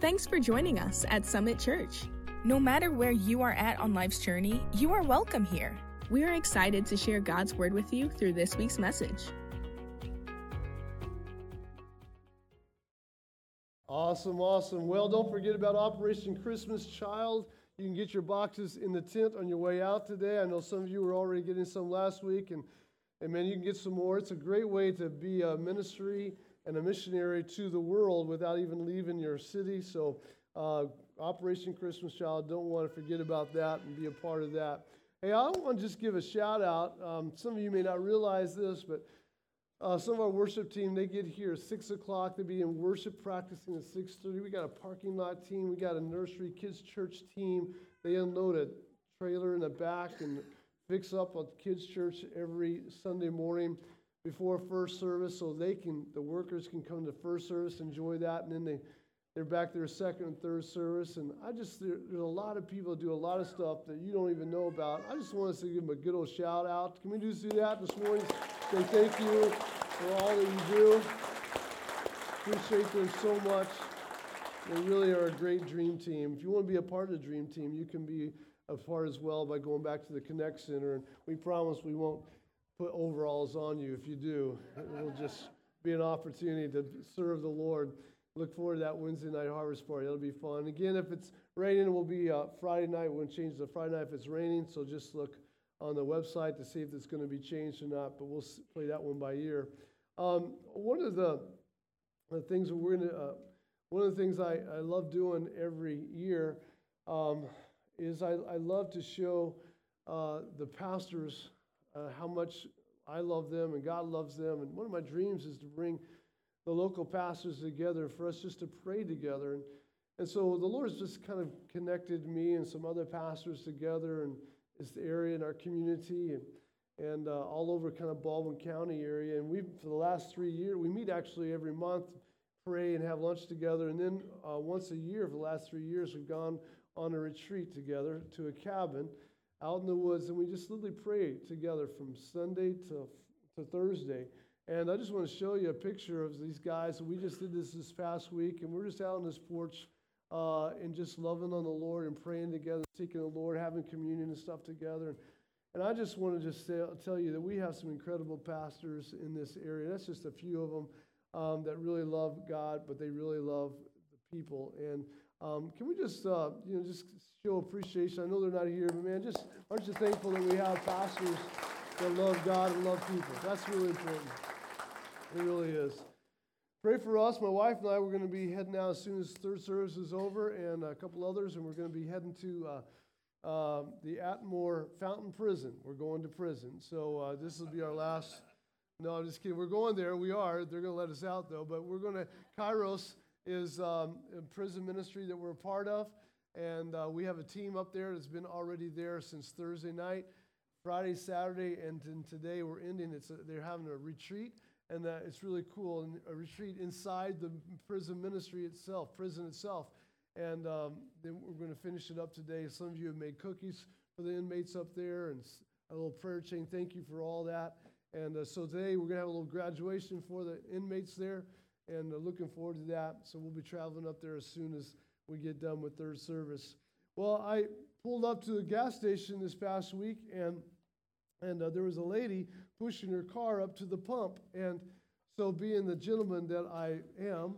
Thanks for joining us at Summit Church. No matter where you are at on life's journey, you are welcome here. We are excited to share God's word with you through this week's message. Awesome, awesome. Well, don't forget about Operation Christmas Child. You can get your boxes in the tent on your way out today. I know some of you were already getting some last week, and, and man, you can get some more. It's a great way to be a ministry and a missionary to the world without even leaving your city. So, uh, Operation Christmas Child, don't want to forget about that and be a part of that. Hey, I want to just give a shout out. Um, some of you may not realize this, but uh, some of our worship team they get here at six o'clock. They be in worship practicing at six thirty. We got a parking lot team. We got a nursery kids church team. They unload a trailer in the back and fix up a kids church every Sunday morning before first service so they can the workers can come to first service enjoy that and then they they're back there second and third service. And i just there, there's a lot of people that do a lot of stuff that you don't even know about. I just want us to give them a good old shout out. Can we just do that this morning? Say thank you for all that you do. Appreciate them so much. They really are a great dream team. If you want to be a part of the dream team you can be a part as well by going back to the connect center. And we promise we won't put overalls on you if you do. It will just be an opportunity to serve the Lord. Look forward to that Wednesday night harvest party. It'll be fun. Again, if it's raining, it will be uh, Friday night. To change to Friday night if it's raining. So just look on the website to see if it's going to be changed or not. But we'll play that one by ear. Um, one of the, the things we're going to, uh, one of the things I, I love doing every year um, is I, I love to show uh, the pastors uh, how much I love them and God loves them. And one of my dreams is to bring the local pastors together for us just to pray together. And, and so the Lord has just kind of connected me and some other pastors together in this area in our community and, and uh, all over kind of Baldwin County area. And we, for the last three years, we meet actually every month, pray and have lunch together. And then uh, once a year for the last three years, we've gone on a retreat together to a cabin out in the woods, and we just literally pray together from Sunday to, to Thursday. And I just want to show you a picture of these guys. We just did this this past week, and we're just out on this porch uh, and just loving on the Lord and praying together, seeking the Lord, having communion and stuff together. And I just want to just say, tell you that we have some incredible pastors in this area. That's just a few of them um, that really love God, but they really love the people. And um, can we just, uh, you know, just show appreciation? I know they're not here, but man, just aren't you thankful that we have pastors that love God and love people? That's really important. It really is. Pray for us. My wife and I, we're going to be heading out as soon as third service is over, and a couple others, and we're going to be heading to uh, uh, the Atmore Fountain Prison. We're going to prison. So uh, this will be our last. No, I'm just kidding. We're going there. We are. They're going to let us out, though. But we're going to Kairos is um, a prison ministry that we're a part of. And uh, we have a team up there that's been already there since Thursday night, Friday, Saturday, and then today we're ending. It's a, they're having a retreat, and uh, it's really cool. And a retreat inside the prison ministry itself, prison itself. And um, then we're going to finish it up today. Some of you have made cookies for the inmates up there and a little prayer chain. Thank you for all that. And uh, so today we're going to have a little graduation for the inmates there and uh, looking forward to that. So we'll be traveling up there as soon as we get done with third service. Well, I pulled up to the gas station this past week, and and uh, there was a lady pushing her car up to the pump. And so, being the gentleman that I am,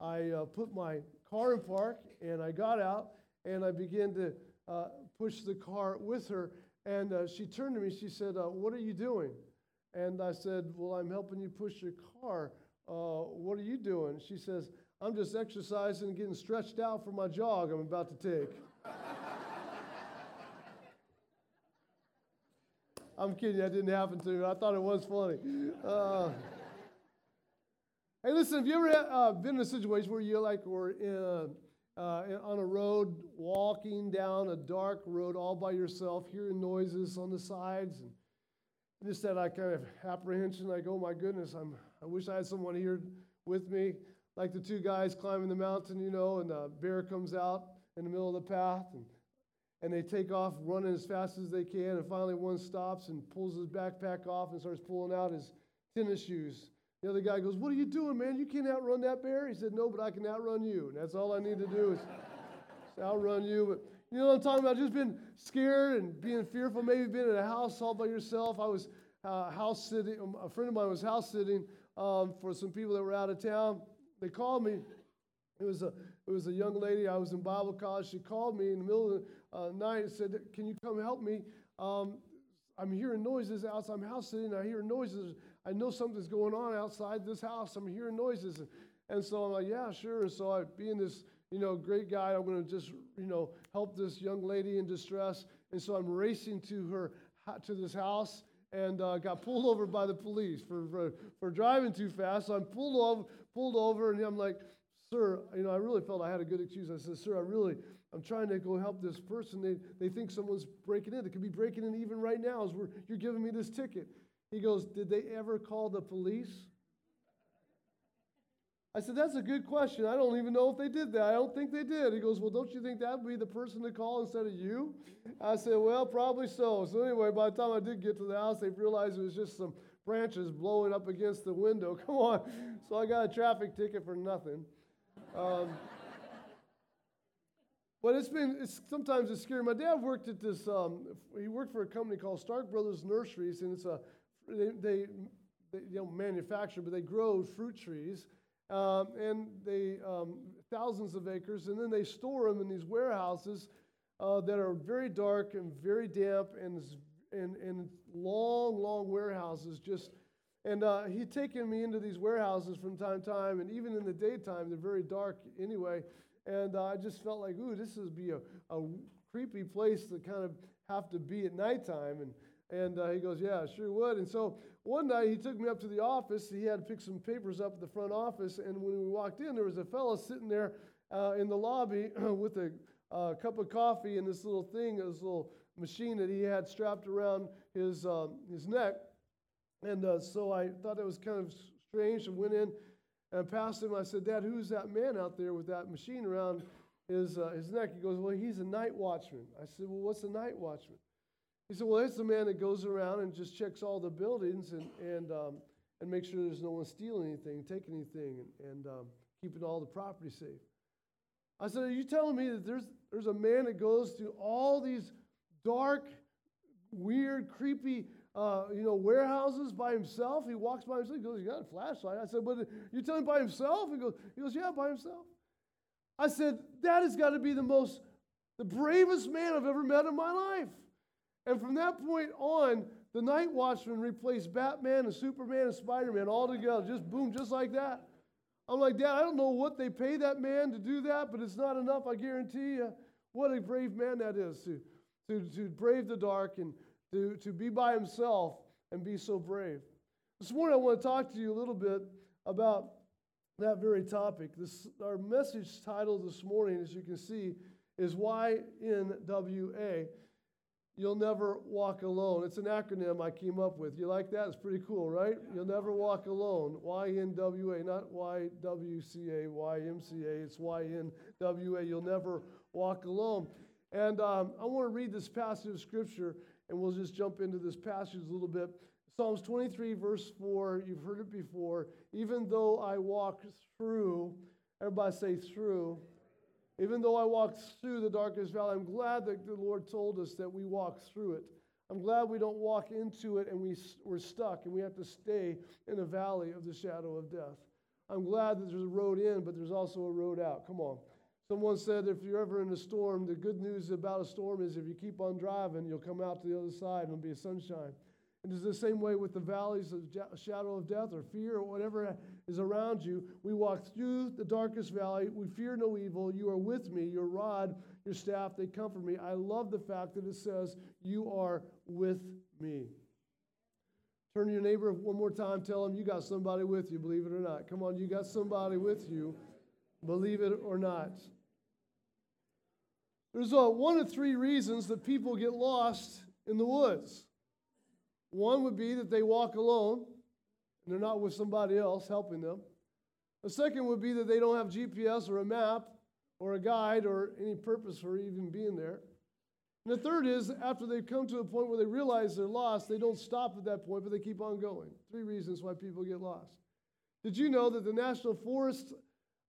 I uh, put my car in park, and I got out, and I began to uh, push the car with her. And uh, she turned to me. She said, uh, "What are you doing?" And I said, "Well, I'm helping you push your car." Uh, What are you doing? She says, I'm just exercising and getting stretched out for my jog I'm about to take. I'm kidding, that didn't happen to me. I thought it was funny. Uh, hey, listen, have you ever uh, been in a situation where you're like, or in a, on a road, walking down a dark road all by yourself, hearing noises on the sides, and just that I kind of apprehension, like, oh my goodness, I'm I wish I had someone here with me, like the two guys climbing the mountain, you know, and the bear comes out in the middle of the path and, and they take off running as fast as they can. And finally, one stops and pulls his backpack off and starts pulling out his tennis shoes The other guy goes, What are you doing, man? You can't outrun that bear. He said, No, but I can outrun you. And that's all I need to do is outrun you. But you know what I'm talking about? Just being scared and being fearful, maybe being in a house all by yourself. I was uh, house sitting, um, a friend of mine was house sitting um, for some people that were out of town. They called me. It was a it was a young lady. I was in Bible college. She called me in the middle of the uh, night and said, "Can you come help me? Um, I'm hearing noises outside. I'm house sitting. I hear noises. I know something's going on outside this house. I'm hearing noises." And, and so I'm like, "Yeah, sure." And so I'd be in this you know great guy, I'm going to just you know help this young lady in distress. And so I'm racing to her to this house and uh, got pulled over by the police for, for, for driving too fast. So I'm pulled over, pulled over, and I'm like, sir, you know, I really felt I had a good excuse. I said, sir, I really, I'm trying to go help this person. They, they think someone's breaking in. They could be breaking in even right now as we're, you're giving me this ticket. He goes, did they ever call the police? I said, That's a good question. I don't even know if they did that. I don't think they did. He goes, Well, don't you think that would be the person to call instead of you? I said, Well, probably so. So, anyway, by the time I did get to the house, they realized it was just some branches blowing up against the window. Come on. So, I got a traffic ticket for nothing. Um, but it's been, it's, sometimes it's scary. My dad worked at this, um, he worked for a company called Stark Brothers Nurseries, and it's a, they, they, they know, manufacture, but they grow fruit trees. Um, and they um, thousands of acres, and then they store them in these warehouses uh, that are very dark and very damp and and, and long, long warehouses. Just and uh, he'd taken me into these warehouses from time to time, and even in the daytime, they're very dark anyway. And uh, I just felt like, ooh, this would be a, a creepy place to kind of have to be at nighttime. And and uh, he goes, Yeah, sure would. And so one night he took me up to the office. He had to pick some papers up at the front office. And when we walked in, there was a fellow sitting there uh, in the lobby with a uh, cup of coffee and this little thing, this little machine that he had strapped around his, um, his neck. And uh, so I thought that was kind of strange and went in and passed him. I said, Dad, who's that man out there with that machine around his, uh, his neck? He goes, Well, he's a night watchman. I said, Well, what's a night watchman? He said, Well, it's the man that goes around and just checks all the buildings and, and, um, and makes sure there's no one stealing anything, taking anything, and, and um, keeping all the property safe. I said, Are you telling me that there's, there's a man that goes to all these dark, weird, creepy, uh, you know, warehouses by himself? He walks by himself. He goes, You got a flashlight. I said, But you telling him by himself? He goes, he goes, Yeah, by himself. I said, That has got to be the most, the bravest man I've ever met in my life. And from that point on, the Night Watchman replaced Batman and Superman and Spider Man all together. Just boom, just like that. I'm like, Dad, I don't know what they pay that man to do that, but it's not enough, I guarantee you. What a brave man that is to, to, to brave the dark and to, to be by himself and be so brave. This morning, I want to talk to you a little bit about that very topic. This, our message title this morning, as you can see, is YNWA. You'll never walk alone. It's an acronym I came up with. You like that? It's pretty cool, right? You'll never walk alone. YNWA, not YWCA, YMCA. It's YNWA. You'll never walk alone. And um, I want to read this passage of scripture, and we'll just jump into this passage a little bit. Psalms 23, verse 4, you've heard it before. Even though I walk through, everybody say through even though I walked through the darkest valley, I'm glad that the Lord told us that we walk through it. I'm glad we don't walk into it and we, we're stuck and we have to stay in a valley of the shadow of death. I'm glad that there's a road in, but there's also a road out. Come on. Someone said if you're ever in a storm, the good news about a storm is if you keep on driving, you'll come out to the other side and it'll be sunshine. And it's the same way with the valleys of shadow of death or fear or whatever is around you. We walk through the darkest valley. We fear no evil. You are with me. Your rod, your staff, they comfort me. I love the fact that it says, You are with me. Turn to your neighbor one more time. Tell him you got somebody with you, believe it or not. Come on, you got somebody with you, believe it or not. There's a, one of three reasons that people get lost in the woods. One would be that they walk alone and they're not with somebody else helping them. The second would be that they don't have GPS or a map or a guide or any purpose for even being there. And the third is after they've come to a point where they realize they're lost, they don't stop at that point, but they keep on going. Three reasons why people get lost. Did you know that the National Forest,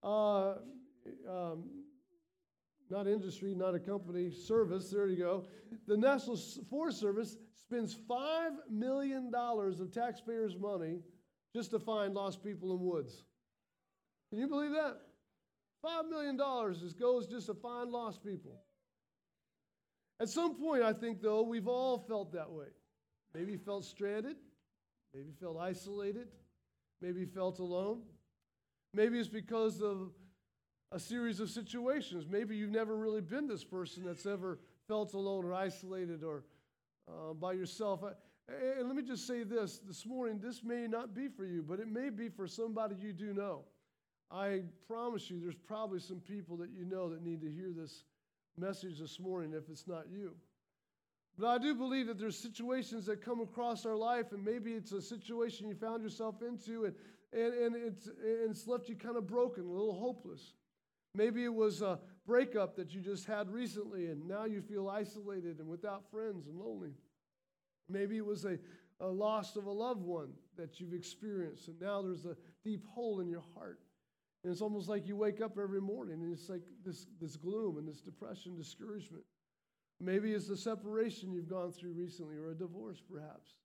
uh, um, not industry, not a company, service, there you go, the National Forest Service spends $5 million of taxpayers' money just to find lost people in woods. Can you believe that? $5 million just goes just to find lost people. At some point, I think, though, we've all felt that way. Maybe felt stranded, maybe felt isolated, maybe felt alone. Maybe it's because of a series of situations. Maybe you've never really been this person that's ever felt alone or isolated or uh, by yourself. And let me just say this this morning, this may not be for you, but it may be for somebody you do know. I promise you, there's probably some people that you know that need to hear this message this morning if it's not you. But I do believe that there's situations that come across our life, and maybe it's a situation you found yourself into, and, and, and, it's, and it's left you kind of broken, a little hopeless. Maybe it was a breakup that you just had recently, and now you feel isolated and without friends and lonely. Maybe it was a, a loss of a loved one that you've experienced, and now there's a deep hole in your heart. And it's almost like you wake up every morning and it's like this, this gloom and this depression, discouragement. Maybe it's the separation you've gone through recently or a divorce, perhaps.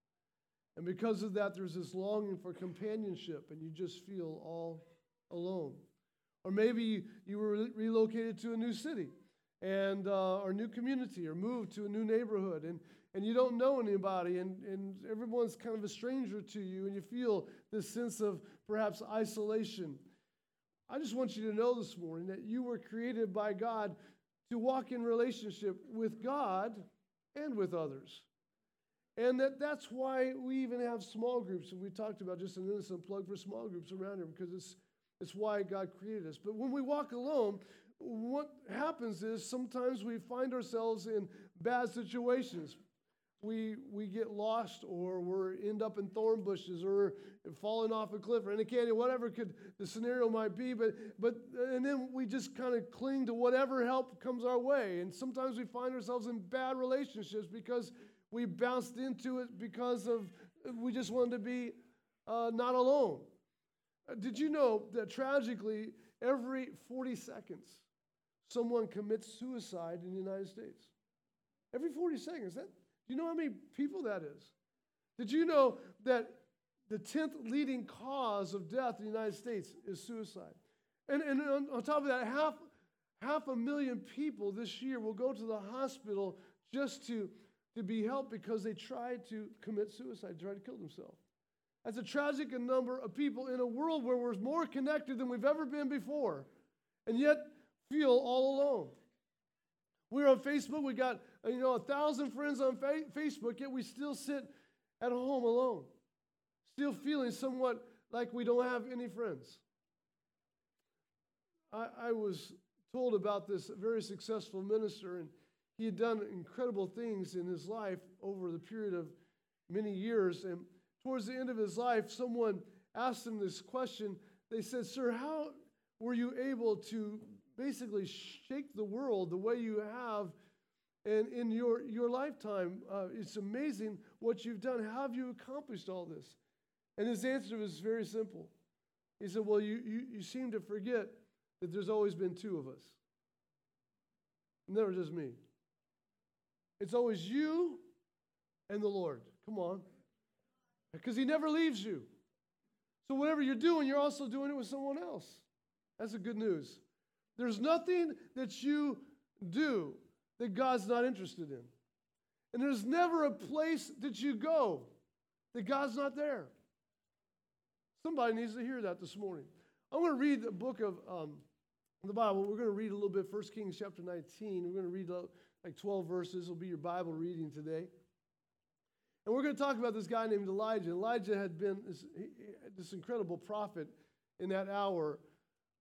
And because of that, there's this longing for companionship and you just feel all alone. Or maybe you were relocated to a new city and uh, or new community or moved to a new neighborhood and, and you don't know anybody and, and everyone's kind of a stranger to you and you feel this sense of perhaps isolation I just want you to know this morning that you were created by God to walk in relationship with God and with others. And that, that's why we even have small groups. And we talked about just an innocent plug for small groups around here because it's, it's why God created us. But when we walk alone, what happens is sometimes we find ourselves in bad situations we, we get lost or we end up in thorn bushes or falling off a cliff or in a canyon, whatever could the scenario might be. But, but and then we just kind of cling to whatever help comes our way. And sometimes we find ourselves in bad relationships because we bounced into it because of we just wanted to be uh, not alone. Did you know that tragically, every 40 seconds, someone commits suicide in the United States? Every 40 seconds. That, do you know how many people that is? Did you know that the 10th leading cause of death in the United States is suicide? And, and on, on top of that, half, half a million people this year will go to the hospital just to, to be helped because they tried to commit suicide, tried to kill themselves. That's a tragic number of people in a world where we're more connected than we've ever been before, and yet feel all alone. We're on Facebook. We got you know a thousand friends on fa- Facebook, yet we still sit at home alone, still feeling somewhat like we don't have any friends. I, I was told about this very successful minister, and he had done incredible things in his life over the period of many years. And towards the end of his life, someone asked him this question. They said, Sir, how were you able to basically shake the world the way you have and in your, your lifetime. Uh, it's amazing what you've done. How have you accomplished all this? And his answer was very simple. He said, Well, you, you, you seem to forget that there's always been two of us, never just me. It's always you and the Lord. Come on. Because he never leaves you. So, whatever you're doing, you're also doing it with someone else. That's the good news. There's nothing that you do that God's not interested in. And there's never a place that you go that God's not there. Somebody needs to hear that this morning. I'm going to read the book of um, the Bible. We're going to read a little bit, 1 Kings chapter 19. We're going to read uh, like 12 verses. It'll be your Bible reading today. And we're going to talk about this guy named Elijah. Elijah had been this, this incredible prophet in that hour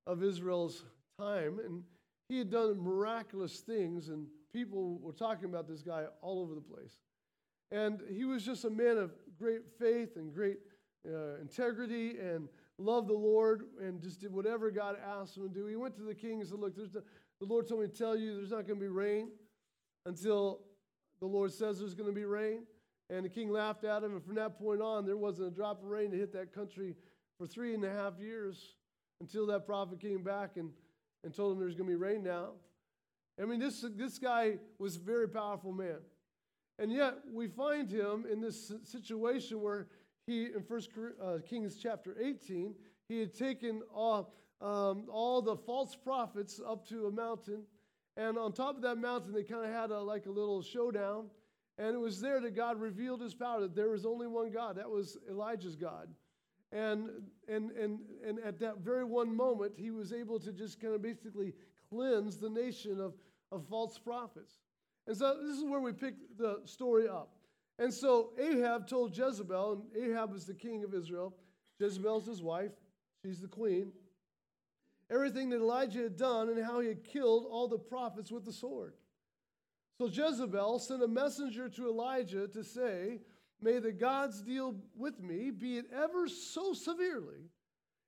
of Israel's time, and he had done miraculous things, and people were talking about this guy all over the place. And he was just a man of great faith and great uh, integrity and loved the Lord and just did whatever God asked him to do. He went to the king and said, Look, the, the Lord told me to tell you there's not going to be rain until the Lord says there's going to be rain. And the king laughed at him, and from that point on, there wasn't a drop of rain to hit that country for three and a half years until that prophet came back and, and told him there's going to be rain now. I mean, this, this guy was a very powerful man. And yet, we find him in this situation where he, in First uh, Kings chapter 18, he had taken all, um, all the false prophets up to a mountain. And on top of that mountain, they kind of had a, like a little showdown. And it was there that God revealed his power, that there was only one God. That was Elijah's God. And, and, and, and at that very one moment, he was able to just kind of basically cleanse the nation of, of false prophets. And so this is where we pick the story up. And so Ahab told Jezebel, and Ahab was the king of Israel. Jezebel's his wife, she's the queen. Everything that Elijah had done and how he had killed all the prophets with the sword. So Jezebel sent a messenger to Elijah to say, May the gods deal with me, be it ever so severely,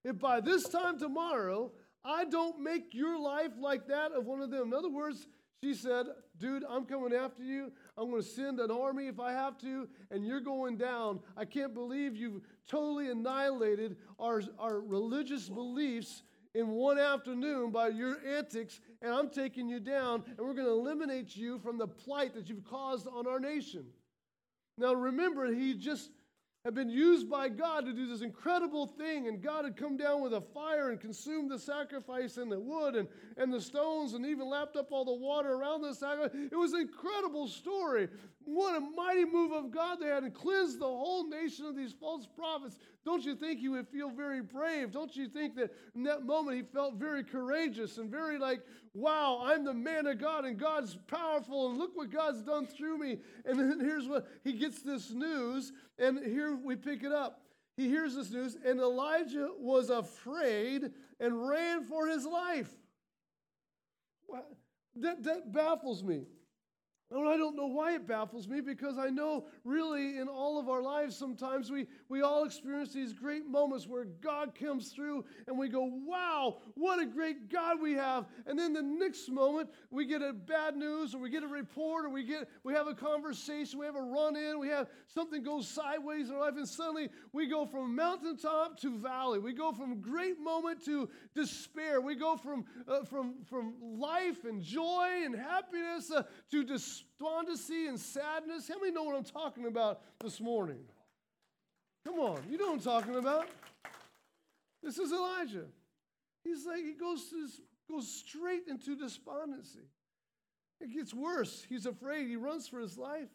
if by this time tomorrow I don't make your life like that of one of them. In other words, she said, Dude, I'm coming after you. I'm going to send an army if I have to, and you're going down. I can't believe you've totally annihilated our, our religious beliefs in one afternoon by your antics, and I'm taking you down, and we're going to eliminate you from the plight that you've caused on our nation. Now, remember, he just had been used by God to do this incredible thing, and God had come down with a fire and consumed the sacrifice and the wood and, and the stones and even lapped up all the water around the sacrifice. It was an incredible story. What a mighty move of God they had to cleanse the whole nation of these false prophets. Don't you think he would feel very brave? Don't you think that in that moment he felt very courageous and very like, wow, I'm the man of God and God's powerful and look what God's done through me. And then here's what he gets this news, and here we pick it up. He hears this news, and Elijah was afraid and ran for his life. That, that baffles me. And I don't know why it baffles me because I know really in all of our lives sometimes we, we all experience these great moments where God comes through and we go, wow, what a great God we have. And then the next moment we get a bad news or we get a report or we get we have a conversation, we have a run in, we have something goes sideways in our life, and suddenly we go from mountaintop to valley. We go from great moment to despair. We go from uh, from from life and joy and happiness uh, to despair despondency and sadness. How many know what I'm talking about this morning? Come on, you know what I'm talking about. This is Elijah. He's like, he goes, to, goes straight into despondency. It gets worse. He's afraid. He runs for his life.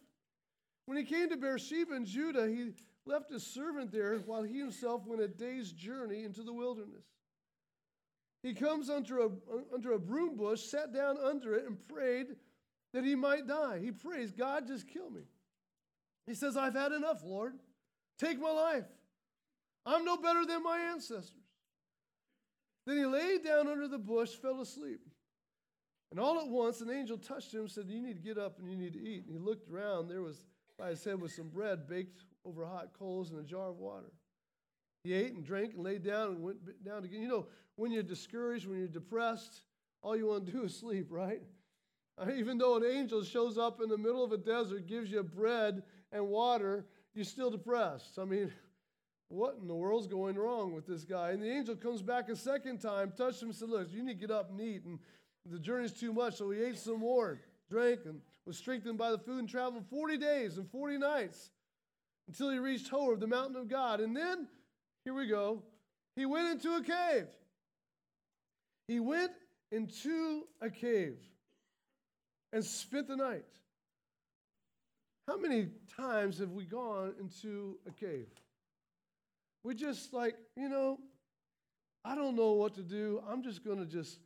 When he came to Beersheba in Judah, he left his servant there while he himself went a day's journey into the wilderness. He comes under a, under a broom bush, sat down under it, and prayed that he might die. He prays, God, just kill me. He says, I've had enough, Lord. Take my life. I'm no better than my ancestors. Then he lay down under the bush, fell asleep. And all at once, an angel touched him and said, You need to get up and you need to eat. And he looked around. There was by his head was some bread baked over hot coals and a jar of water. He ate and drank and lay down and went down again. You know, when you're discouraged, when you're depressed, all you want to do is sleep, right? Even though an angel shows up in the middle of a desert, gives you bread and water, you're still depressed. I mean, what in the world's going wrong with this guy? And the angel comes back a second time, touched him, said, Look, you need to get up and eat. And the journey's too much. So he ate some more, drank, and was strengthened by the food and traveled 40 days and 40 nights until he reached Horeb, the mountain of God. And then, here we go, he went into a cave. He went into a cave and spent the night. How many times have we gone into a cave? We just like, you know, I don't know what to do. I'm just going to just,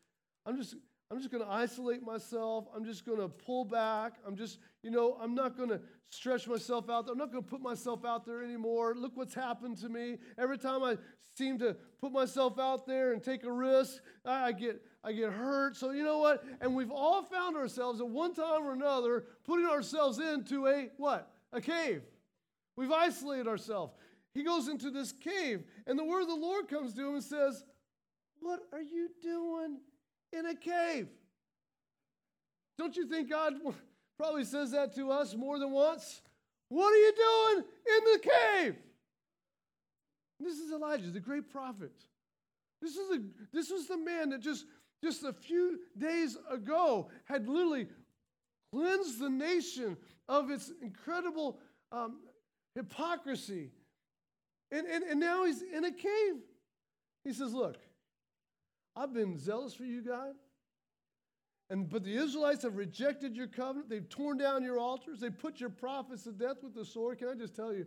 I'm just, I'm just going to isolate myself. I'm just going to pull back. I'm just, you know, I'm not going to stretch myself out there. I'm not going to put myself out there anymore. Look what's happened to me. Every time I seem to put myself out there and take a risk, I, get I get hurt. So you know what? And we've all found ourselves at one time or another putting ourselves into a what? A cave. We've isolated ourselves. He goes into this cave, and the word of the Lord comes to him and says, What are you doing in a cave? Don't you think God probably says that to us more than once? What are you doing in the cave? This is Elijah, the great prophet. This is a, this was the man that just, just a few days ago had literally cleansed the nation of its incredible um, hypocrisy. And, and, and now he's in a cave. He says, Look, I've been zealous for you, God. And but the Israelites have rejected your covenant. They've torn down your altars. They put your prophets to death with the sword. Can I just tell you?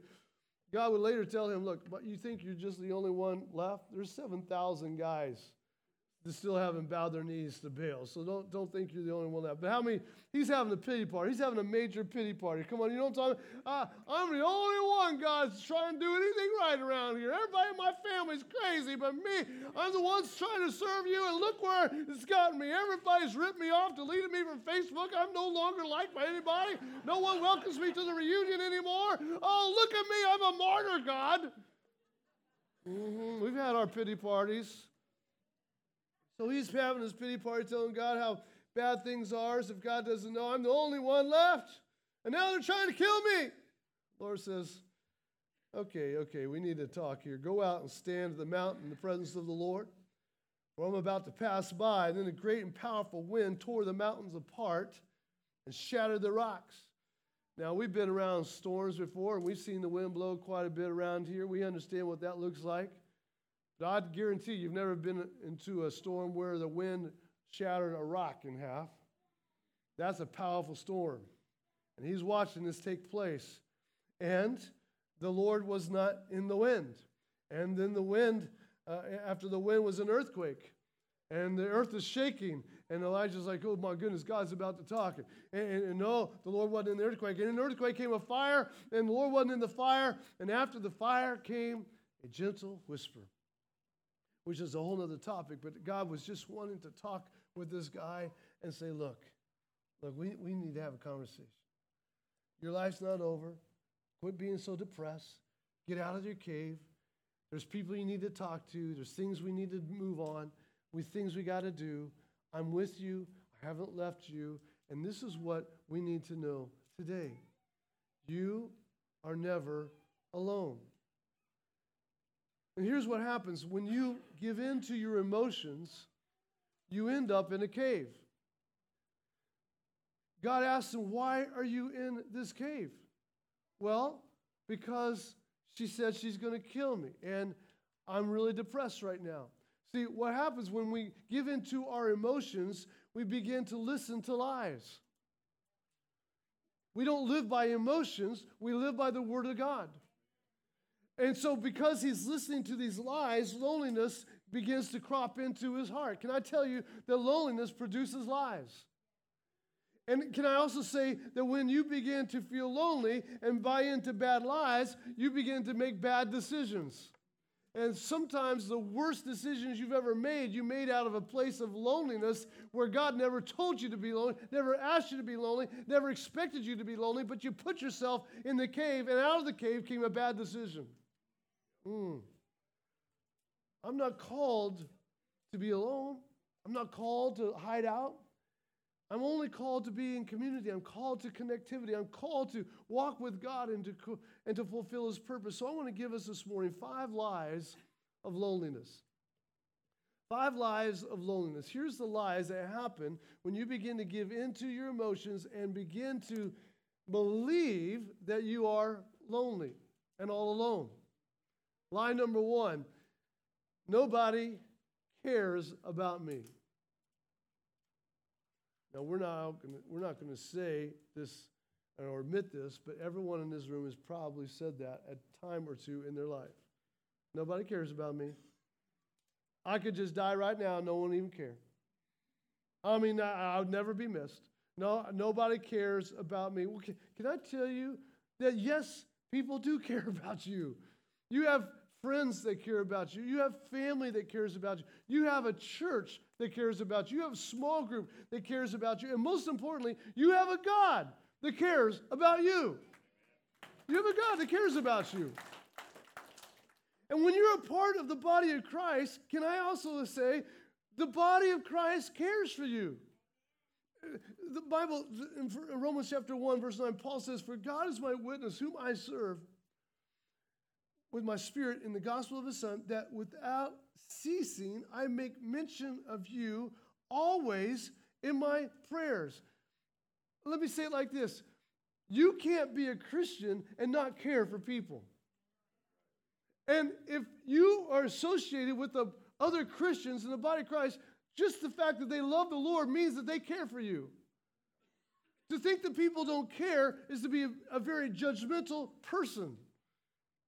God would later tell him, Look, but you think you're just the only one left? There's 7,000 guys that still haven't bowed their knees to Baal. So don't, don't think you're the only one left. But how many? He's having a pity party. He's having a major pity party. Come on, you know what I'm talking? Uh, I'm the only one, God's trying to do anything right around here. Everybody in my family's crazy, but me, I'm the one trying to serve you, and look where it's gotten me. Everybody's ripped me off, deleted me from Facebook. I'm no longer liked by anybody. No one welcomes me to the reunion anymore. Oh, look at me. I'm a martyr, God. Mm-hmm. We've had our pity parties. So he's having his pity party telling God how bad things are, as if God doesn't know I'm the only one left. And now they're trying to kill me. Lord says, Okay, okay, we need to talk here. Go out and stand at the mountain in the presence of the Lord. For I'm about to pass by. And then a great and powerful wind tore the mountains apart and shattered the rocks. Now, we've been around storms before, and we've seen the wind blow quite a bit around here. We understand what that looks like. But I guarantee you've never been into a storm where the wind shattered a rock in half. That's a powerful storm. And he's watching this take place. And the Lord was not in the wind. And then the wind, uh, after the wind was an earthquake. And the earth is shaking. And Elijah's like, oh my goodness, God's about to talk. And, and, and, no, the Lord wasn't in the earthquake. And in earthquake came a fire, and the Lord wasn't in the fire. And after the fire came a gentle whisper which is a whole other topic, but God was just wanting to talk with this guy and say, look, look, we, we need to have a conversation. Your life's not over. Quit being so depressed. Get out of your cave. There's people you need to talk to. There's things we need to move on. With things we got to do. I'm with you. I haven't left you. And this is what we need to know today. You are never alone. And here's what happens when you give in to your emotions, you end up in a cave. God asks him, Why are you in this cave? Well, because she said she's going to kill me, and I'm really depressed right now. See, what happens when we give in to our emotions, we begin to listen to lies. We don't live by emotions, we live by the Word of God. And so, because he's listening to these lies, loneliness begins to crop into his heart. Can I tell you that loneliness produces lies? And can I also say that when you begin to feel lonely and buy into bad lies, you begin to make bad decisions. And sometimes the worst decisions you've ever made, you made out of a place of loneliness where God never told you to be lonely, never asked you to be lonely, never expected you to be lonely, but you put yourself in the cave, and out of the cave came a bad decision. Mm. I'm not called to be alone. I'm not called to hide out. I'm only called to be in community. I'm called to connectivity. I'm called to walk with God and to, and to fulfill His purpose. So I want to give us this morning five lies of loneliness. Five lies of loneliness. Here's the lies that happen when you begin to give into your emotions and begin to believe that you are lonely and all alone. Line number one nobody cares about me. Now, we're not, gonna, we're not going to say this or admit this, but everyone in this room has probably said that at time or two in their life. Nobody cares about me. I could just die right now, no one even care. I mean, I, I would never be missed. No, nobody cares about me. Well, can, can I tell you that yes, people do care about you. You have friends that care about you. You have family that cares about you. You have a church that cares about you. You have a small group that cares about you. And most importantly, you have a God that cares about you. You have a God that cares about you. And when you're a part of the body of Christ, can I also say the body of Christ cares for you? The Bible, in Romans chapter 1, verse 9, Paul says, For God is my witness, whom I serve with my spirit in the gospel of his son, that without ceasing I make mention of you always in my prayers. Let me say it like this you can't be a Christian and not care for people. And if you are associated with the other Christians in the body of Christ, just the fact that they love the Lord means that they care for you. To think that people don't care is to be a, a very judgmental person.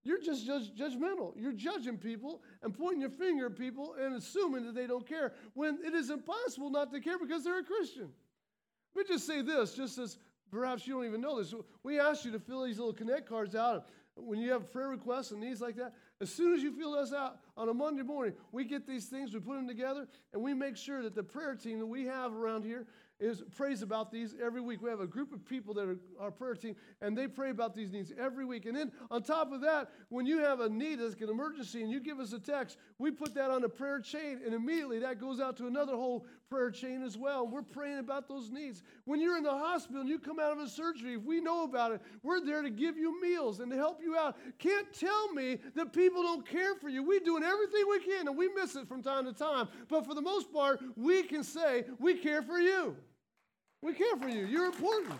You're just judge, judgmental. You're judging people and pointing your finger at people and assuming that they don't care when it is impossible not to care because they're a Christian. Let me just say this, just as perhaps you don't even know this. We ask you to fill these little connect cards out when you have prayer requests and needs like that. As soon as you fill us out on a Monday morning, we get these things, we put them together, and we make sure that the prayer team that we have around here is prays about these every week. We have a group of people that are our prayer team, and they pray about these needs every week. And then on top of that, when you have a need that's an emergency and you give us a text, we put that on a prayer chain, and immediately that goes out to another whole prayer chain as well. We're praying about those needs. When you're in the hospital and you come out of a surgery, if we know about it, we're there to give you meals and to help you out. Can't tell me that people don't care for you. We're doing everything we can, and we miss it from time to time. But for the most part, we can say we care for you. We care for you. You're important.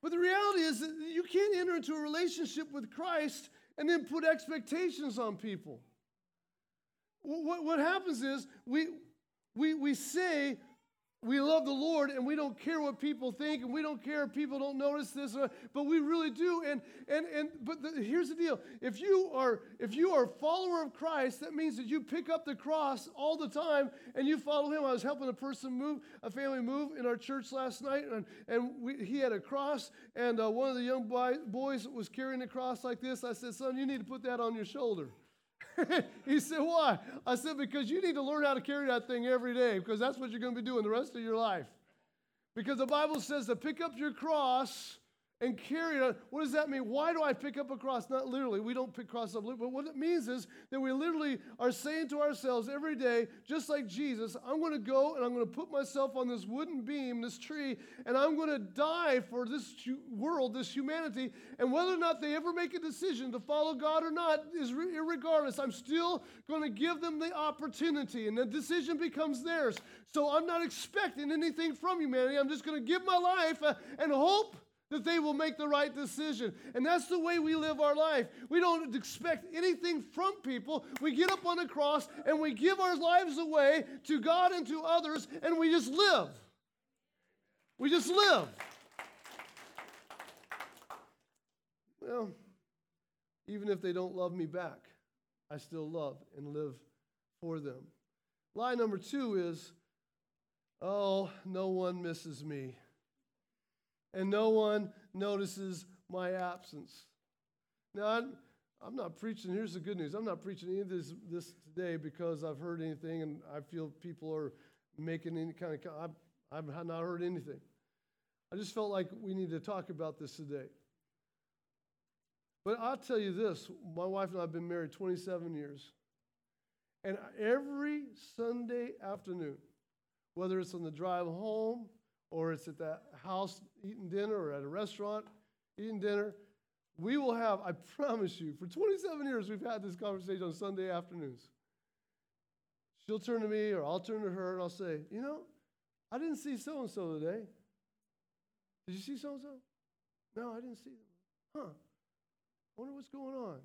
But the reality is that you can't enter into a relationship with Christ and then put expectations on people. What, what happens is we, we, we say we love the Lord and we don't care what people think and we don't care if people don't notice this, but we really do. And, and, and but the, here's the deal. If you, are, if you are a follower of Christ, that means that you pick up the cross all the time and you follow him. I was helping a person move, a family move in our church last night and, and we, he had a cross and uh, one of the young boy, boys was carrying the cross like this. I said, son, you need to put that on your shoulder. he said, Why? I said, Because you need to learn how to carry that thing every day, because that's what you're going to be doing the rest of your life. Because the Bible says to pick up your cross and carry it. What does that mean? Why do I pick up a cross? Not literally, we don't pick cross up, but what it means is that we literally are saying to ourselves every day, just like Jesus, I'm going to go and I'm going to put myself on this wooden beam, this tree, and I'm going to die for this world, this humanity. And whether or not they ever make a decision to follow God or not is regardless. I'm still going to give them the opportunity, and the decision becomes theirs. So I'm not expecting anything from humanity. I'm just going to give my life uh, and hope that they will make the right decision. And that's the way we live our life. We don't expect anything from people. We get up on the cross and we give our lives away to God and to others, and we just live. We just live. Well, even if they don't love me back, I still love and live for them. Lie number two is, oh, no one misses me and no one notices my absence. Now, I'm, I'm not preaching, here's the good news. I'm not preaching any of this, this today because I've heard anything and I feel people are making any kind of, I've, I've not heard anything. I just felt like we need to talk about this today. But I'll tell you this my wife and I have been married 27 years. And every Sunday afternoon, whether it's on the drive home or it's at the house eating dinner or at a restaurant eating dinner, we will have, I promise you, for 27 years we've had this conversation on Sunday afternoons. She'll turn to me or I'll turn to her and I'll say, You know, I didn't see so and so today. Did you see so and so? No, I didn't see them. Huh. I wonder what's going on.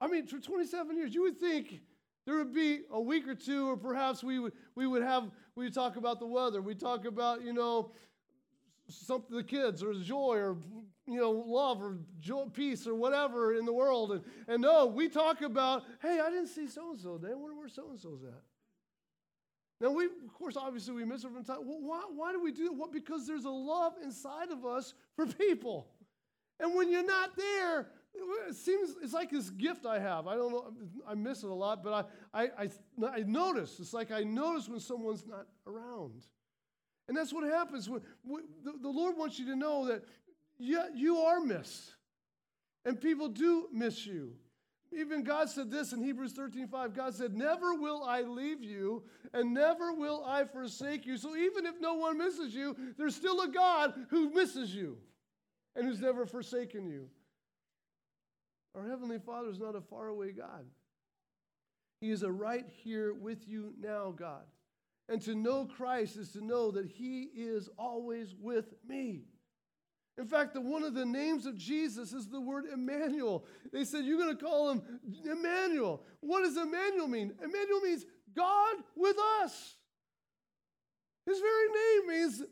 I mean, for 27 years, you would think there would be a week or two, or perhaps we would, we would have, we would talk about the weather. We talk about, you know, something the kids or joy or, you know, love or joy, peace or whatever in the world. And, and no, we talk about, hey, I didn't see so and so today. I wonder where so and so's at. Now, we, of course, obviously we miss it from time. Well, why, why do we do that? What? Because there's a love inside of us for people. And when you're not there, it seems it's like this gift I have. I don't know, I miss it a lot, but I, I, I, I notice. It's like I notice when someone's not around. And that's what happens. When, when the, the Lord wants you to know that you, you are missed, and people do miss you. Even God said this in Hebrews 13 5. God said, Never will I leave you, and never will I forsake you. So even if no one misses you, there's still a God who misses you and who's never forsaken you. Our Heavenly Father is not a faraway God. He is a right here with you now, God. And to know Christ is to know that He is always with me. In fact, the, one of the names of Jesus is the word Emmanuel. They said, You're going to call him Emmanuel. What does Emmanuel mean? Emmanuel means God with us. His very name means,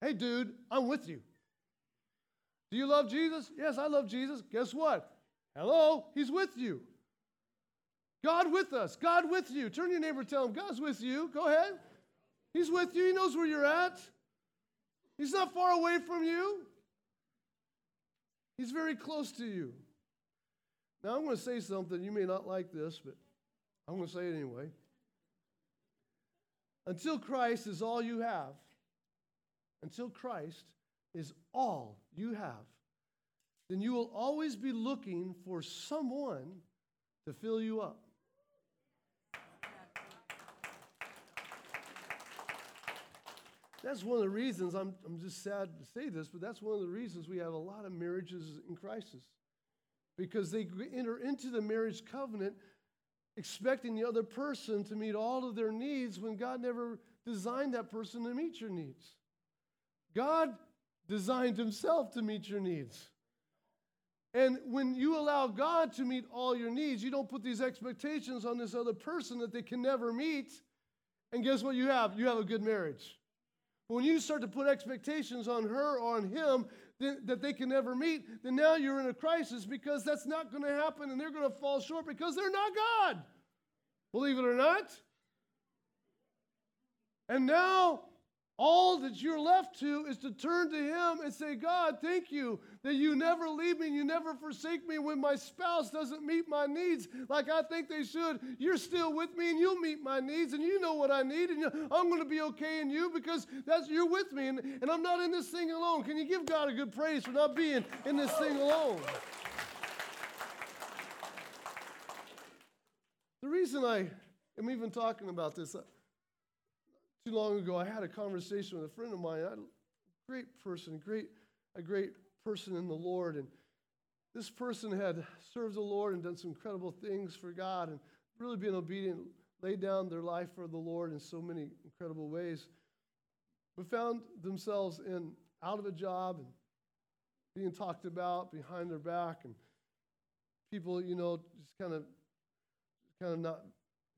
Hey, dude, I'm with you. Do you love Jesus? Yes, I love Jesus. Guess what? Hello, He's with you. God with us. God with you. Turn your neighbor, tell him, God's with you. Go ahead. He's with you. He knows where you're at. He's not far away from you. He's very close to you. Now, I'm going to say something. You may not like this, but I'm going to say it anyway. Until Christ is all you have, until Christ is all you have, then you will always be looking for someone to fill you up. That's one of the reasons, I'm, I'm just sad to say this, but that's one of the reasons we have a lot of marriages in crisis. Because they enter into the marriage covenant expecting the other person to meet all of their needs when God never designed that person to meet your needs. God designed Himself to meet your needs. And when you allow God to meet all your needs, you don't put these expectations on this other person that they can never meet. And guess what you have? You have a good marriage. But when you start to put expectations on her or on him that they can never meet, then now you're in a crisis because that's not going to happen and they're going to fall short because they're not God. Believe it or not. And now all that you're left to is to turn to Him and say, God, thank you that you never leave me and you never forsake me when my spouse doesn't meet my needs like I think they should. You're still with me and you'll meet my needs and you know what I need and I'm going to be okay in you because that's you're with me and, and I'm not in this thing alone. Can you give God a good praise for not being in this thing alone? The reason I am even talking about this, uh, too long ago, I had a conversation with a friend of mine, a great person, great, a great person in the Lord. And this person had served the Lord and done some incredible things for God and really been obedient, laid down their life for the Lord in so many incredible ways, but found themselves in out of a job and being talked about behind their back and people, you know, just kind of kind of not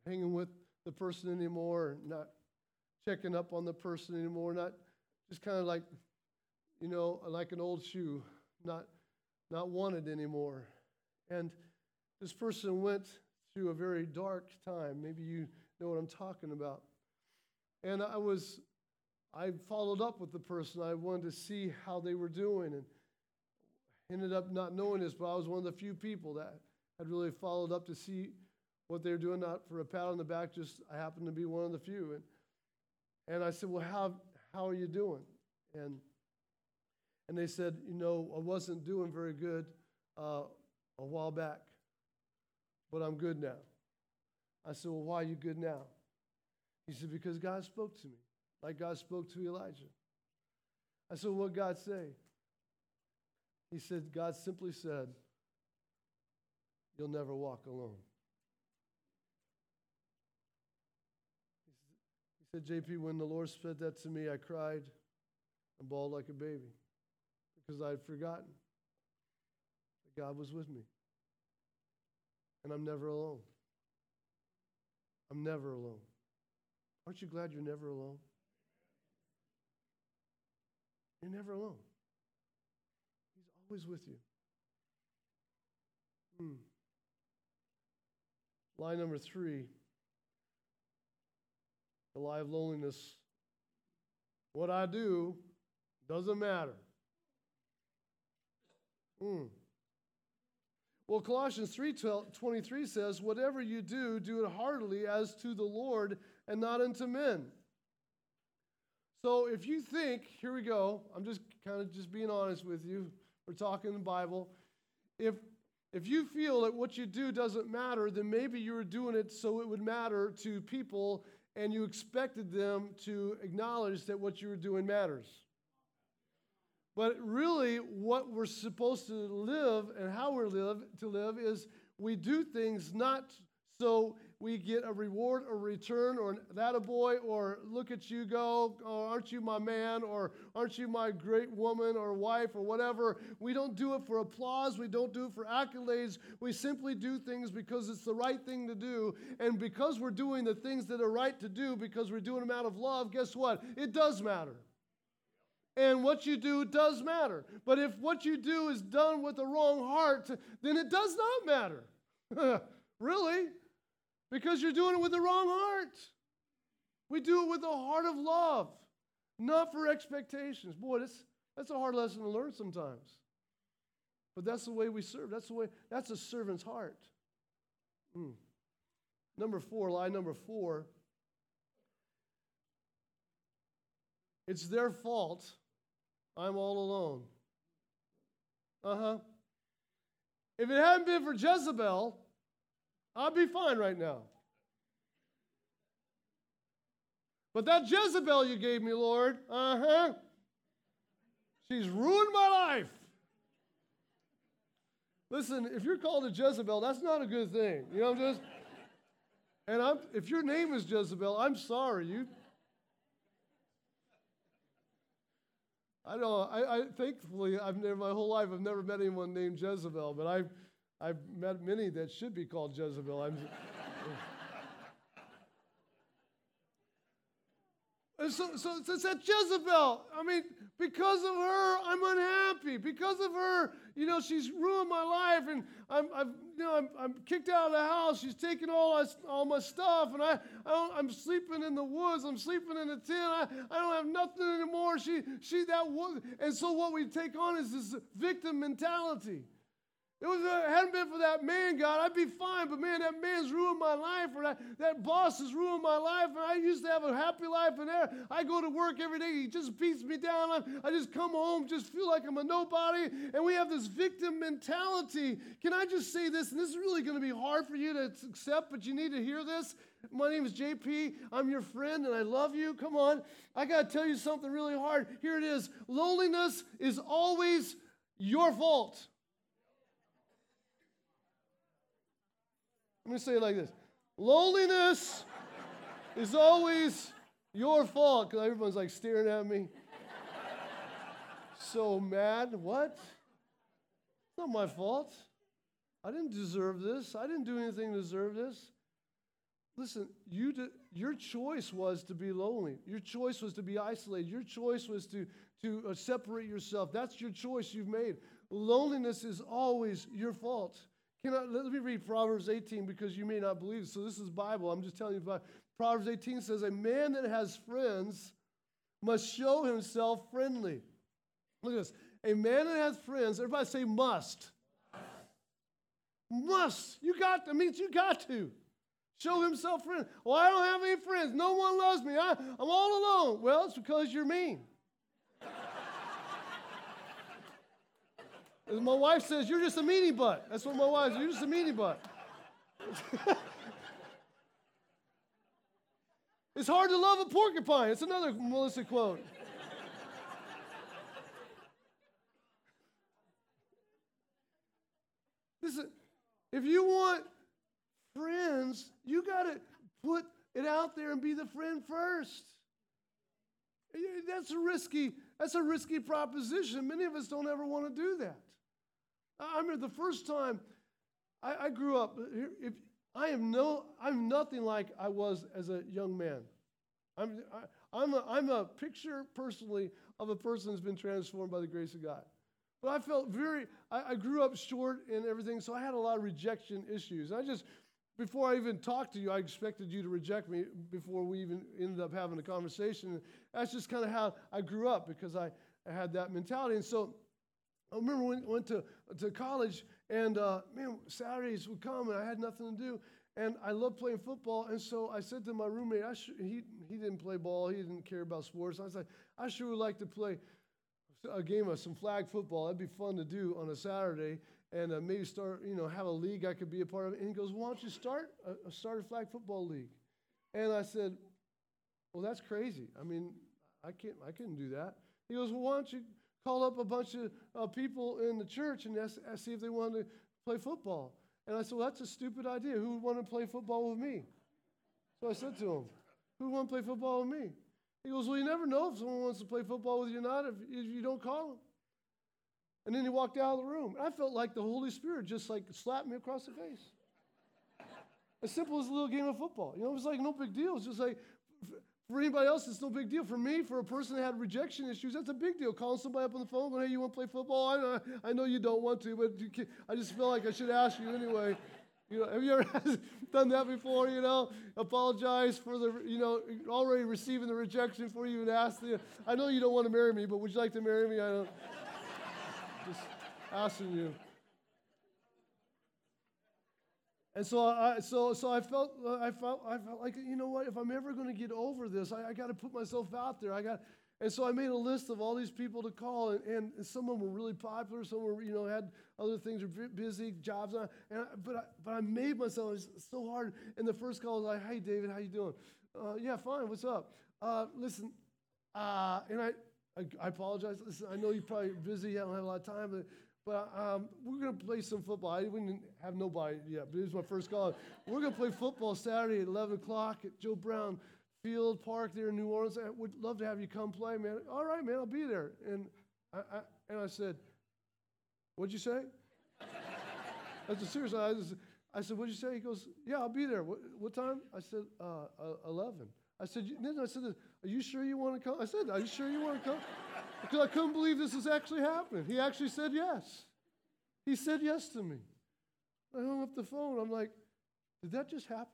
hanging with the person anymore, not checking up on the person anymore, not just kind of like, you know, like an old shoe, not, not wanted anymore. And this person went through a very dark time. Maybe you know what I'm talking about. And I was, I followed up with the person. I wanted to see how they were doing and ended up not knowing this, but I was one of the few people that had really followed up to see what they were doing, not for a pat on the back, just I happened to be one of the few. And and I said, Well, how, how are you doing? And, and they said, You know, I wasn't doing very good uh, a while back, but I'm good now. I said, Well, why are you good now? He said, Because God spoke to me, like God spoke to Elijah. I said, What God say? He said, God simply said, You'll never walk alone. Said, JP, when the Lord said that to me, I cried and bawled like a baby because I had forgotten that God was with me. And I'm never alone. I'm never alone. Aren't you glad you're never alone? You're never alone. He's always with you. Hmm. Line number three the lie of loneliness. What I do doesn't matter. Mm. Well, Colossians 3:23 says, "Whatever you do, do it heartily as to the Lord and not unto men." So if you think, here we go, I'm just kind of just being honest with you. We're talking the Bible. If if you feel that what you do doesn't matter, then maybe you're doing it so it would matter to people and you expected them to acknowledge that what you were doing matters. But really, what we're supposed to live and how we live to live is we do things not so we get a reward or return or that a boy or look at you go or aren't you my man or aren't you my great woman or wife or whatever. We don't do it for applause. We don't do it for accolades. We simply do things because it's the right thing to do. And because we're doing the things that are right to do because we're doing them out of love guess what? It does matter. And what you do does matter. But if what you do is done with the wrong heart then it does not matter. Really because you're doing it with the wrong heart. We do it with a heart of love, not for expectations. Boy, that's, that's a hard lesson to learn sometimes. But that's the way we serve. That's the way, that's a servant's heart. Mm. Number four, lie number four. It's their fault. I'm all alone. Uh huh. If it hadn't been for Jezebel, I'll be fine right now. But that Jezebel you gave me, Lord, uh huh, she's ruined my life. Listen, if you're called a Jezebel, that's not a good thing. You know, I'm just, and I'm, if your name is Jezebel, I'm sorry. You, I don't. I, I thankfully, I've never my whole life I've never met anyone named Jezebel, but I've I've met many that should be called Jezebel. I'm, so, so, so it's that Jezebel. I mean, because of her, I'm unhappy. Because of her, you know, she's ruined my life, and I'm, I've, you know, I'm, I'm kicked out of the house. She's taken all, my, all my stuff, and I, I am sleeping in the woods. I'm sleeping in a tent. I, I don't have nothing anymore. She, she that was, and so what we take on is this victim mentality. It was, uh, hadn't been for that man, God, I'd be fine. But man, that man's ruined my life, or that, that boss has ruined my life. And I used to have a happy life, and there I go to work every day. He just beats me down. I, I just come home, just feel like I'm a nobody. And we have this victim mentality. Can I just say this? And this is really going to be hard for you to accept, but you need to hear this. My name is JP. I'm your friend, and I love you. Come on. I got to tell you something really hard. Here it is loneliness is always your fault. Let me say it like this Loneliness is always your fault because everyone's like staring at me. so mad. What? It's not my fault. I didn't deserve this. I didn't do anything to deserve this. Listen, you your choice was to be lonely. Your choice was to be isolated. Your choice was to, to uh, separate yourself. That's your choice you've made. Loneliness is always your fault. Can I, let me read Proverbs 18 because you may not believe. It. So this is Bible. I'm just telling you about Proverbs 18 says, A man that has friends must show himself friendly. Look at this. A man that has friends, everybody say must. Must. You got, that means you got to. Show himself friendly. Well, oh, I don't have any friends. No one loves me. I, I'm all alone. Well, it's because you're mean. My wife says, you're just a meanie butt. That's what my wife says, you're just a meanie butt. it's hard to love a porcupine. It's another Melissa quote. Listen, if you want friends, you got to put it out there and be the friend first. That's a risky, that's a risky proposition. Many of us don't ever want to do that. I remember the first time I, I grew up. If I am no, I'm nothing like I was as a young man. I'm, I, am a, I'm a picture personally of a person who's been transformed by the grace of God. But I felt very, I, I grew up short and everything, so I had a lot of rejection issues. I just, before I even talked to you, I expected you to reject me before we even ended up having a conversation. That's just kind of how I grew up because I, I had that mentality. And so I remember when I went to, to college, and uh, man, Saturdays would come, and I had nothing to do. And I loved playing football, and so I said to my roommate, I sh- he, he didn't play ball, he didn't care about sports. I said, I sure would like to play a game of some flag football. That'd be fun to do on a Saturday, and uh, maybe start, you know, have a league I could be a part of. And he goes, Why don't you start a, start a flag football league? And I said, Well, that's crazy. I mean, I can't, I couldn't do that. He goes, Well, why don't you call up a bunch of uh, people in the church and ask, ask, see if they wanted to play football. And I said, well, that's a stupid idea. Who would want to play football with me? So I said to him, who would want to play football with me? He goes, well, you never know if someone wants to play football with you or not if, if you don't call them. And then he walked out of the room. I felt like the Holy Spirit just like slapped me across the face. as simple as a little game of football. You know, it was like no big deal. It's just like for anybody else, it's no big deal. For me, for a person that had rejection issues, that's a big deal. Calling somebody up on the phone, going, hey, you want to play football? I know, I know you don't want to, but I just feel like I should ask you anyway. You know, have you ever done that before? You know, apologize for the, you know, already receiving the rejection before you even asked. The, I know you don't want to marry me, but would you like to marry me? I don't. just asking you. And so I, so, so I felt, I felt, I felt like, you know what? If I'm ever going to get over this, I, I got to put myself out there. I got, and so I made a list of all these people to call, and, and some of them were really popular. Some were, you know, had other things, were busy jobs. And I, but I, but I made myself. So hard. And the first call was like, "Hey, David, how you doing? Uh, yeah, fine. What's up? Uh, listen, uh, and I, I, I apologize. Listen, I know you're probably busy. I don't have a lot of time, but but um, we're going to play some football. I didn't have nobody yet, but it was my first call. We're going to play football Saturday at 11 o'clock at Joe Brown Field Park there in New Orleans. I would love to have you come play, man. All right, man, I'll be there. And I, I and I said, What'd you say? I said, seriously, I, I said, what'd you say? He goes, yeah, I'll be there. What, what time? I said, uh, uh, 11. I said, then I said, are you sure you want to come? I said, are you sure you want to come? Because I couldn't believe this is actually happening. He actually said yes. He said yes to me. I hung up the phone. I'm like, did that just happen?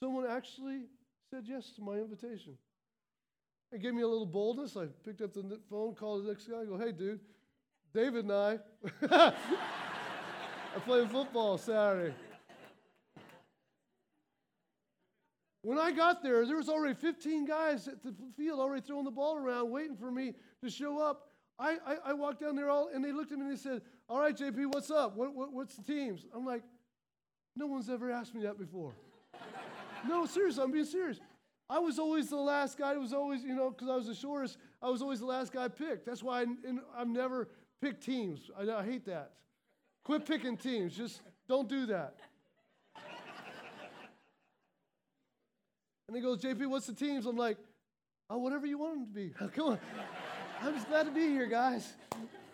Someone actually said yes to my invitation. It gave me a little boldness. I picked up the phone, called the next guy, go, hey, dude, David and I are playing football Saturday. When I got there, there was already 15 guys at the field already throwing the ball around, waiting for me to show up. I, I, I walked down there all, and they looked at me and they said, "All right, JP, what's up? What, what, what's the teams?" I'm like, "No one's ever asked me that before." no, seriously, I'm being serious. I was always the last guy. It was always, you know, because I was the shortest. I was always the last guy picked. That's why I've never picked teams. I, I hate that. Quit picking teams. Just don't do that. And he goes, JP, what's the teams? I'm like, oh, whatever you want them to be. Come on. I'm just glad to be here, guys.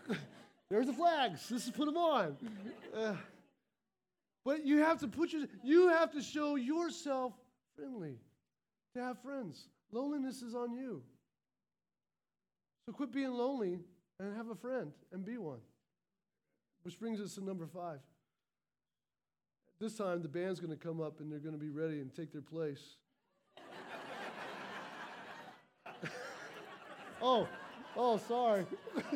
There's the flags. Let's just put them on. Uh, but you have to put your, you have to show yourself friendly to have friends. Loneliness is on you. So quit being lonely and have a friend and be one. Which brings us to number five. This time the band's going to come up and they're going to be ready and take their place. Oh, oh, sorry.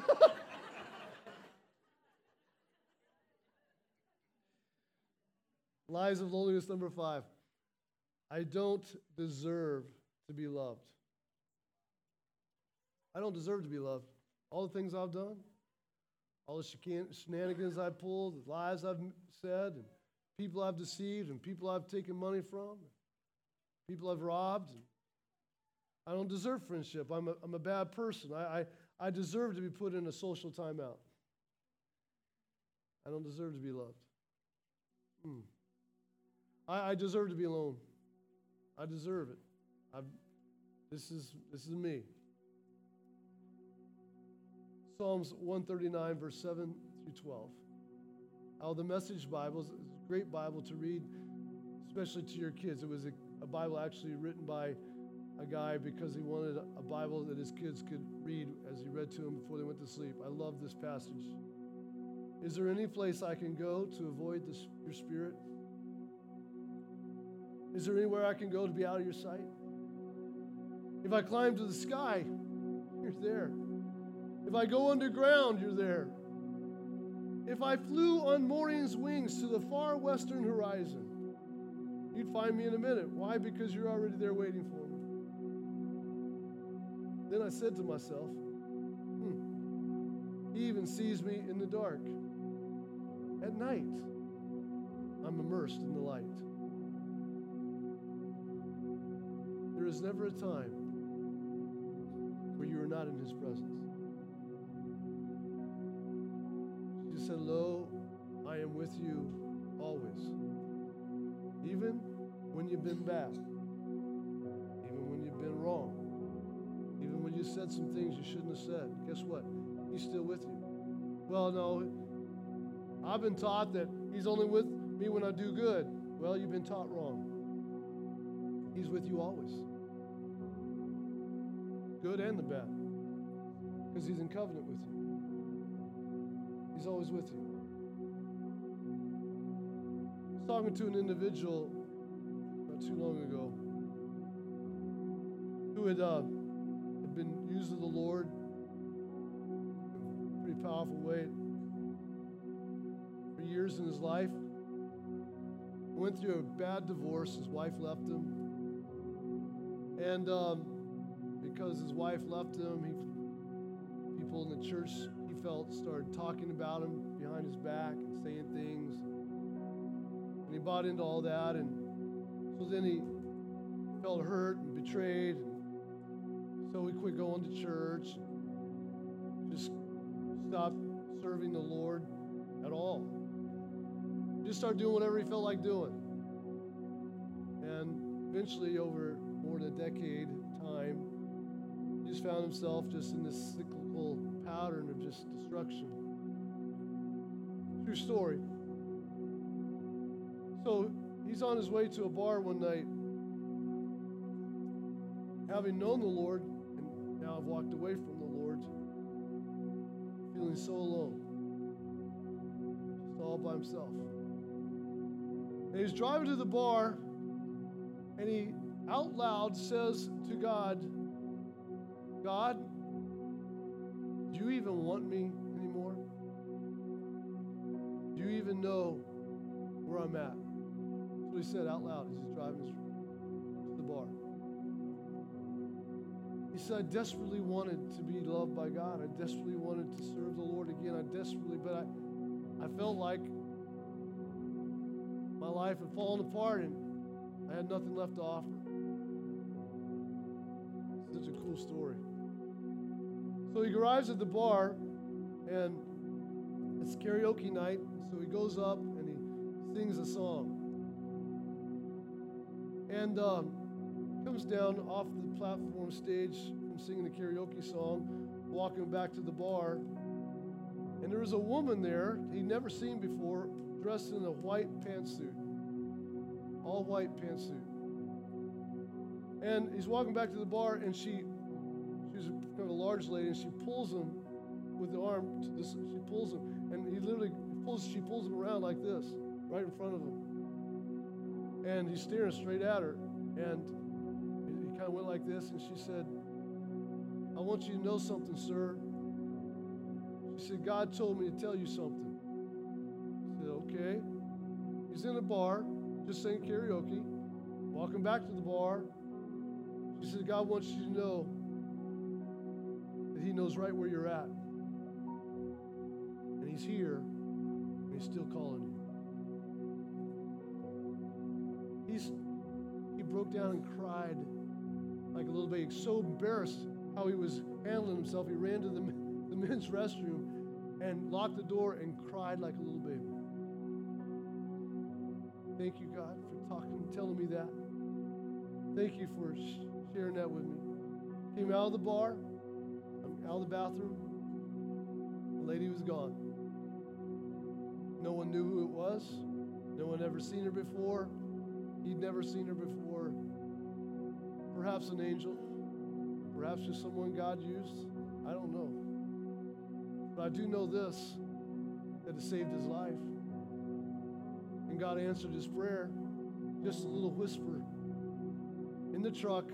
Lies of loneliness number five. I don't deserve to be loved. I don't deserve to be loved. All the things I've done, all the shenanigans I've pulled, the lies I've said, and people I've deceived, and people I've taken money from, people I've robbed, I don't deserve friendship. I'm a, I'm a bad person. I, I, I deserve to be put in a social timeout. I don't deserve to be loved. Hmm. I, I deserve to be alone. I deserve it. I've, this, is, this is me. Psalms 139, verse 7 through 12. How the Message Bible is a great Bible to read, especially to your kids. It was a, a Bible actually written by a guy because he wanted a Bible that his kids could read as he read to them before they went to sleep. I love this passage. Is there any place I can go to avoid this, your spirit? Is there anywhere I can go to be out of your sight? If I climb to the sky, you're there. If I go underground, you're there. If I flew on morning's wings to the far western horizon, you'd find me in a minute. Why? Because you're already there waiting for me. Then I said to myself, hmm, he even sees me in the dark. At night, I'm immersed in the light. There is never a time where you are not in his presence. He said, Lo, I am with you always. Even when you've been bad, even when you've been wrong, when you said some things you shouldn't have said, guess what? He's still with you. Well, no, I've been taught that He's only with me when I do good. Well, you've been taught wrong. He's with you always, good and the bad, because He's in covenant with you. He's always with you. I was talking to an individual not too long ago who had, uh, been used of the Lord in a pretty powerful way for years in his life. Went through a bad divorce. His wife left him. And um, because his wife left him, he, people in the church he felt started talking about him behind his back and saying things. And he bought into all that. And so then he felt hurt and betrayed. And so he quit going to church, just stopped serving the Lord at all. Just started doing whatever he felt like doing. And eventually, over more than a decade time, he just found himself just in this cyclical pattern of just destruction. True story. So he's on his way to a bar one night, having known the Lord, now I've walked away from the Lord, feeling so alone, just all by himself. And he's driving to the bar, and he out loud says to God, God, do you even want me anymore? Do you even know where I'm at? That's what he said out loud as he's driving to He said, I desperately wanted to be loved by God. I desperately wanted to serve the Lord again. I desperately, but I, I felt like my life had fallen apart and I had nothing left to offer. Such a cool story. So he arrives at the bar and it's karaoke night. So he goes up and he sings a song. And um, comes down off the platform stage from singing the karaoke song, walking back to the bar. And there was a woman there he'd never seen before, dressed in a white pantsuit, all white pantsuit. And he's walking back to the bar, and she, she's kind of a large lady, and she pulls him with the arm. To this, she pulls him, and he literally pulls. She pulls him around like this, right in front of him. And he's staring straight at her, and kind of went like this, and she said, "I want you to know something, sir." She said, "God told me to tell you something." I said, "Okay." He's in a bar, just saying karaoke, walking back to the bar. She said, God wants you to know that He knows right where you're at. And He's here, and He's still calling you. He's, he broke down and cried like a little baby, so embarrassed how he was handling himself. He ran to the, the men's restroom and locked the door and cried like a little baby. Thank you, God, for talking, telling me that. Thank you for sharing that with me. Came out of the bar, um, out of the bathroom. The lady was gone. No one knew who it was. No one ever seen her before. He'd never seen her before. Perhaps an angel. Perhaps just someone God used. I don't know. But I do know this that it saved his life. And God answered his prayer. Just a little whisper in the truck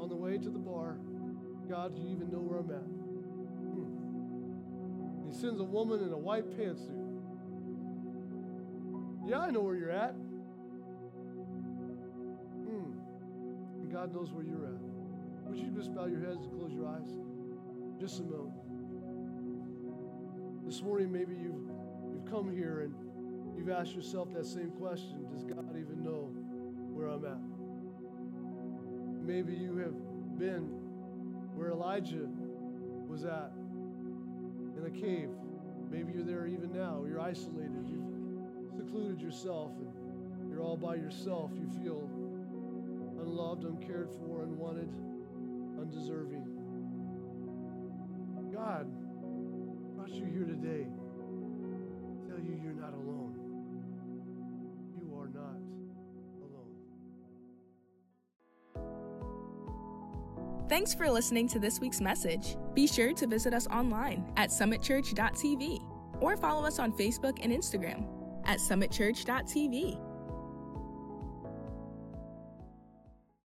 on the way to the bar God, do you even know where I'm at? Hmm. He sends a woman in a white pantsuit. Yeah, I know where you're at. God knows where you're at. Would you just bow your heads and close your eyes? Just a moment. This morning, maybe you've, you've come here and you've asked yourself that same question Does God even know where I'm at? Maybe you have been where Elijah was at in a cave Maybe you're there even now. You're isolated. You've secluded yourself and you're all by yourself. You feel unloved, uncared for, unwanted, undeserving. God brought you here today to tell you you're not alone. You are not alone. Thanks for listening to this week's message. Be sure to visit us online at summitchurch.tv or follow us on Facebook and Instagram at summitchurch.tv.